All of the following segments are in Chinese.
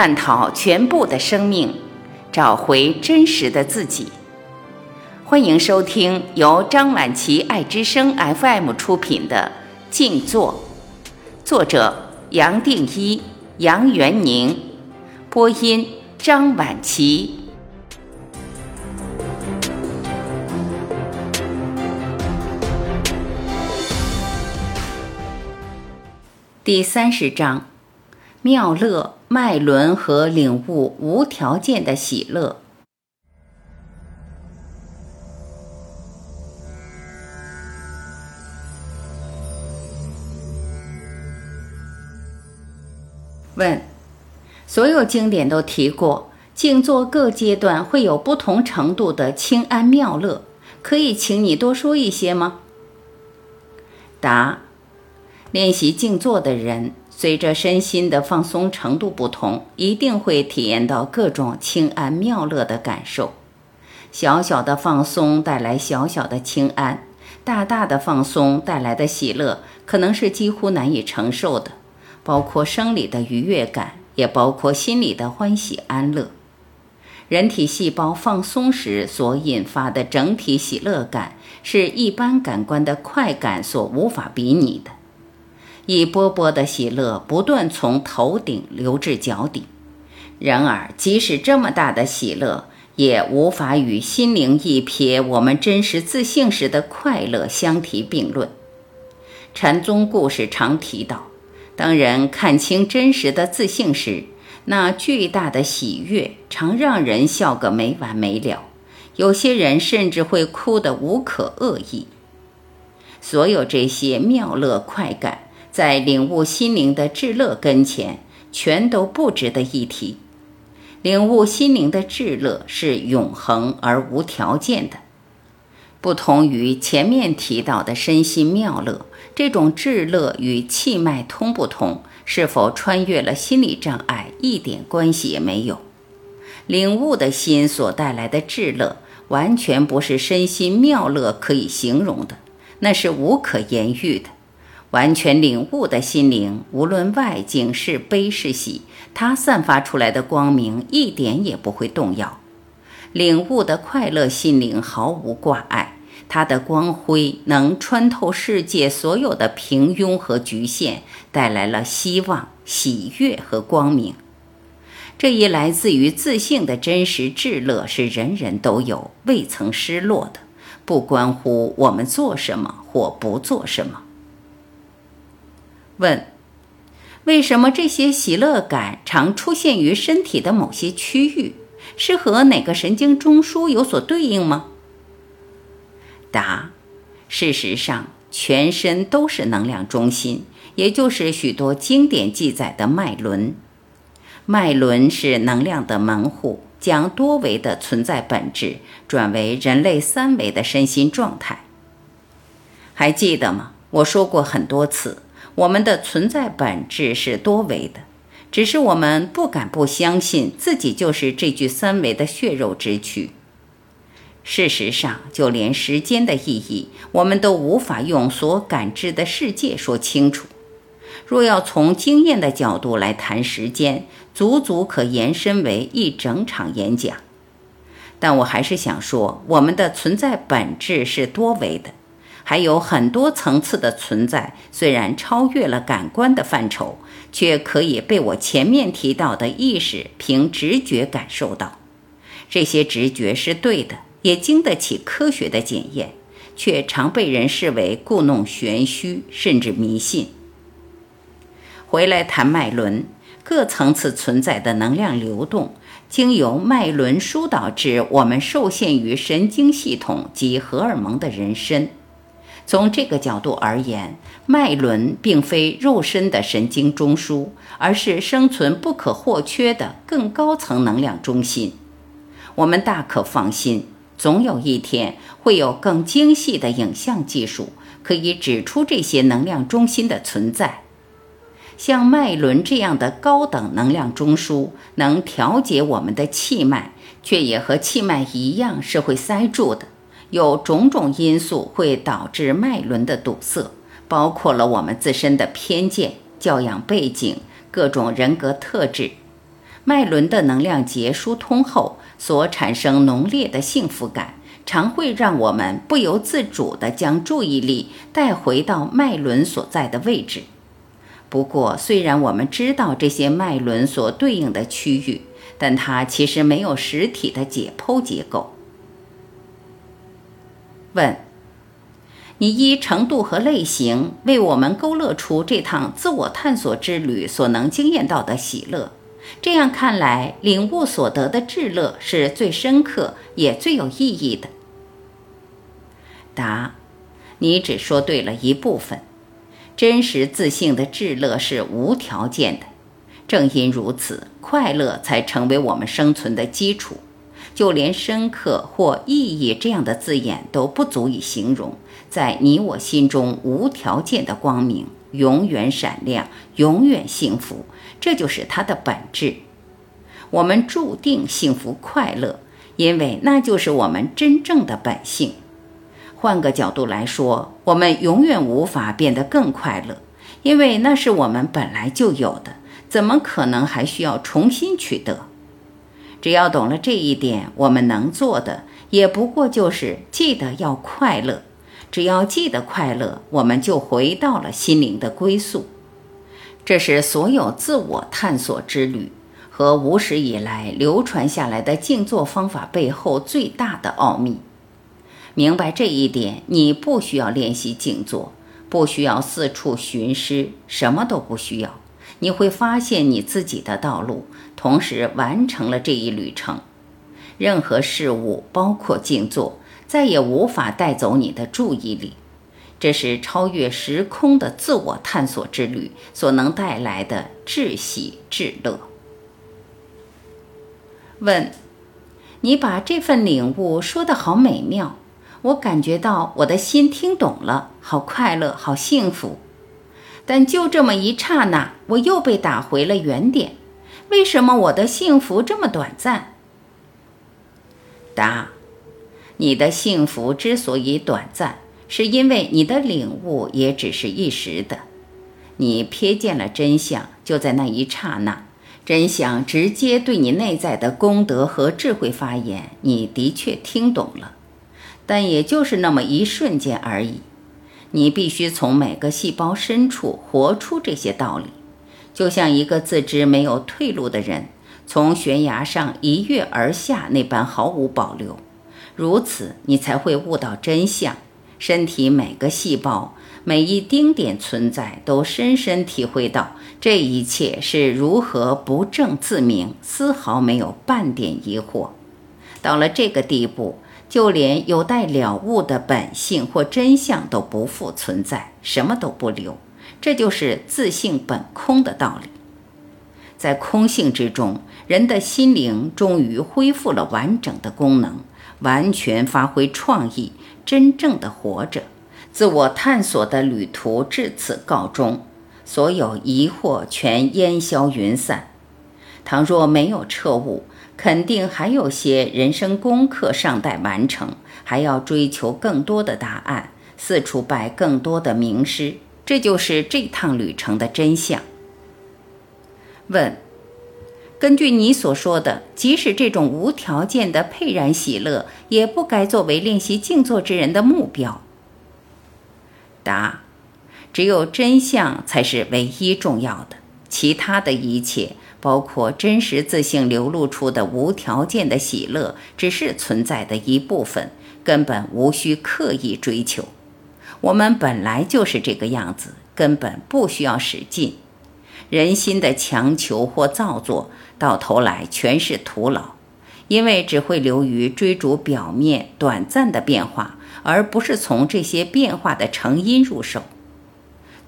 探讨全部的生命，找回真实的自己。欢迎收听由张晚琪爱之声 FM 出品的《静坐》，作者杨定一、杨元宁，播音张晚琪。第三十章：妙乐、脉轮和领悟无条件的喜乐。问：所有经典都提过，静坐各阶段会有不同程度的清安妙乐，可以请你多说一些吗？答：练习静坐的人，随着身心的放松程度不同，一定会体验到各种清安妙乐的感受。小小的放松带来小小的清安，大大的放松带来的喜乐，可能是几乎难以承受的。包括生理的愉悦感，也包括心理的欢喜安乐。人体细胞放松时所引发的整体喜乐感，是一般感官的快感所无法比拟的。一波波的喜乐不断从头顶流至脚底。然而，即使这么大的喜乐，也无法与心灵一瞥我们真实自信时的快乐相提并论。禅宗故事常提到。当人看清真实的自信时，那巨大的喜悦常让人笑个没完没了。有些人甚至会哭得无可遏意。所有这些妙乐快感，在领悟心灵的至乐跟前，全都不值得一提。领悟心灵的至乐是永恒而无条件的。不同于前面提到的身心妙乐，这种至乐与气脉通不通，是否穿越了心理障碍，一点关系也没有。领悟的心所带来的至乐，完全不是身心妙乐可以形容的，那是无可言喻的。完全领悟的心灵，无论外境是悲是喜，它散发出来的光明一点也不会动摇。领悟的快乐心灵毫无挂碍，它的光辉能穿透世界所有的平庸和局限，带来了希望、喜悦和光明。这一来自于自信的真实至乐是人人都有、未曾失落的，不关乎我们做什么或不做什么。问：为什么这些喜乐感常出现于身体的某些区域？是和哪个神经中枢有所对应吗？答：事实上，全身都是能量中心，也就是许多经典记载的脉轮。脉轮是能量的门户，将多维的存在本质转为人类三维的身心状态。还记得吗？我说过很多次，我们的存在本质是多维的。只是我们不敢不相信自己就是这具三维的血肉之躯。事实上，就连时间的意义，我们都无法用所感知的世界说清楚。若要从经验的角度来谈时间，足足可延伸为一整场演讲。但我还是想说，我们的存在本质是多维的，还有很多层次的存在，虽然超越了感官的范畴。却可以被我前面提到的意识凭直觉感受到，这些直觉是对的，也经得起科学的检验，却常被人视为故弄玄虚，甚至迷信。回来谈脉轮，各层次存在的能量流动，经由脉轮疏导至我们受限于神经系统及荷尔蒙的人身。从这个角度而言，脉轮并非肉身的神经中枢，而是生存不可或缺的更高层能量中心。我们大可放心，总有一天会有更精细的影像技术可以指出这些能量中心的存在。像脉轮这样的高等能量中枢，能调节我们的气脉，却也和气脉一样是会塞住的。有种种因素会导致脉轮的堵塞，包括了我们自身的偏见、教养背景、各种人格特质。脉轮的能量结疏通后所产生浓烈的幸福感，常会让我们不由自主地将注意力带回到脉轮所在的位置。不过，虽然我们知道这些脉轮所对应的区域，但它其实没有实体的解剖结构。问：你依程度和类型为我们勾勒出这趟自我探索之旅所能经验到的喜乐。这样看来，领悟所得的至乐是最深刻也最有意义的。答：你只说对了一部分。真实自信的至乐是无条件的，正因如此，快乐才成为我们生存的基础。就连深刻或意义这样的字眼都不足以形容，在你我心中无条件的光明，永远闪亮，永远幸福，这就是它的本质。我们注定幸福快乐，因为那就是我们真正的本性。换个角度来说，我们永远无法变得更快乐，因为那是我们本来就有的，怎么可能还需要重新取得？只要懂了这一点，我们能做的也不过就是记得要快乐。只要记得快乐，我们就回到了心灵的归宿。这是所有自我探索之旅和无始以来流传下来的静坐方法背后最大的奥秘。明白这一点，你不需要练习静坐，不需要四处寻师，什么都不需要。你会发现你自己的道路，同时完成了这一旅程。任何事物，包括静坐，再也无法带走你的注意力。这是超越时空的自我探索之旅所能带来的至喜至乐。问：你把这份领悟说得好美妙，我感觉到我的心听懂了，好快乐，好幸福。但就这么一刹那，我又被打回了原点。为什么我的幸福这么短暂？答：你的幸福之所以短暂，是因为你的领悟也只是一时的。你瞥见了真相，就在那一刹那，真相直接对你内在的功德和智慧发言，你的确听懂了，但也就是那么一瞬间而已。你必须从每个细胞深处活出这些道理，就像一个自知没有退路的人从悬崖上一跃而下那般毫无保留。如此，你才会悟到真相。身体每个细胞、每一丁点存在，都深深体会到这一切是如何不正自明，丝毫没有半点疑惑。到了这个地步。就连有待了悟的本性或真相都不复存在，什么都不留，这就是自性本空的道理。在空性之中，人的心灵终于恢复了完整的功能，完全发挥创意，真正的活着。自我探索的旅途至此告终，所有疑惑全烟消云散。倘若没有彻悟，肯定还有些人生功课尚待完成，还要追求更多的答案，四处拜更多的名师。这就是这趟旅程的真相。问：根据你所说的，即使这种无条件的沛然喜乐，也不该作为练习静坐之人的目标。答：只有真相才是唯一重要的，其他的一切。包括真实自性流露出的无条件的喜乐，只是存在的一部分，根本无需刻意追求。我们本来就是这个样子，根本不需要使劲。人心的强求或造作，到头来全是徒劳，因为只会流于追逐表面短暂的变化，而不是从这些变化的成因入手。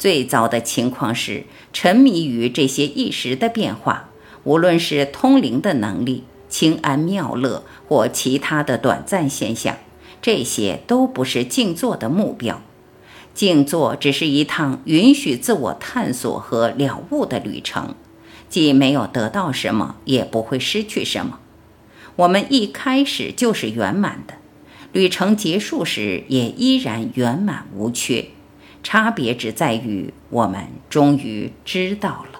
最糟的情况是沉迷于这些一时的变化，无论是通灵的能力、清安妙乐或其他的短暂现象，这些都不是静坐的目标。静坐只是一趟允许自我探索和了悟的旅程，既没有得到什么，也不会失去什么。我们一开始就是圆满的，旅程结束时也依然圆满无缺。差别只在于，我们终于知道了。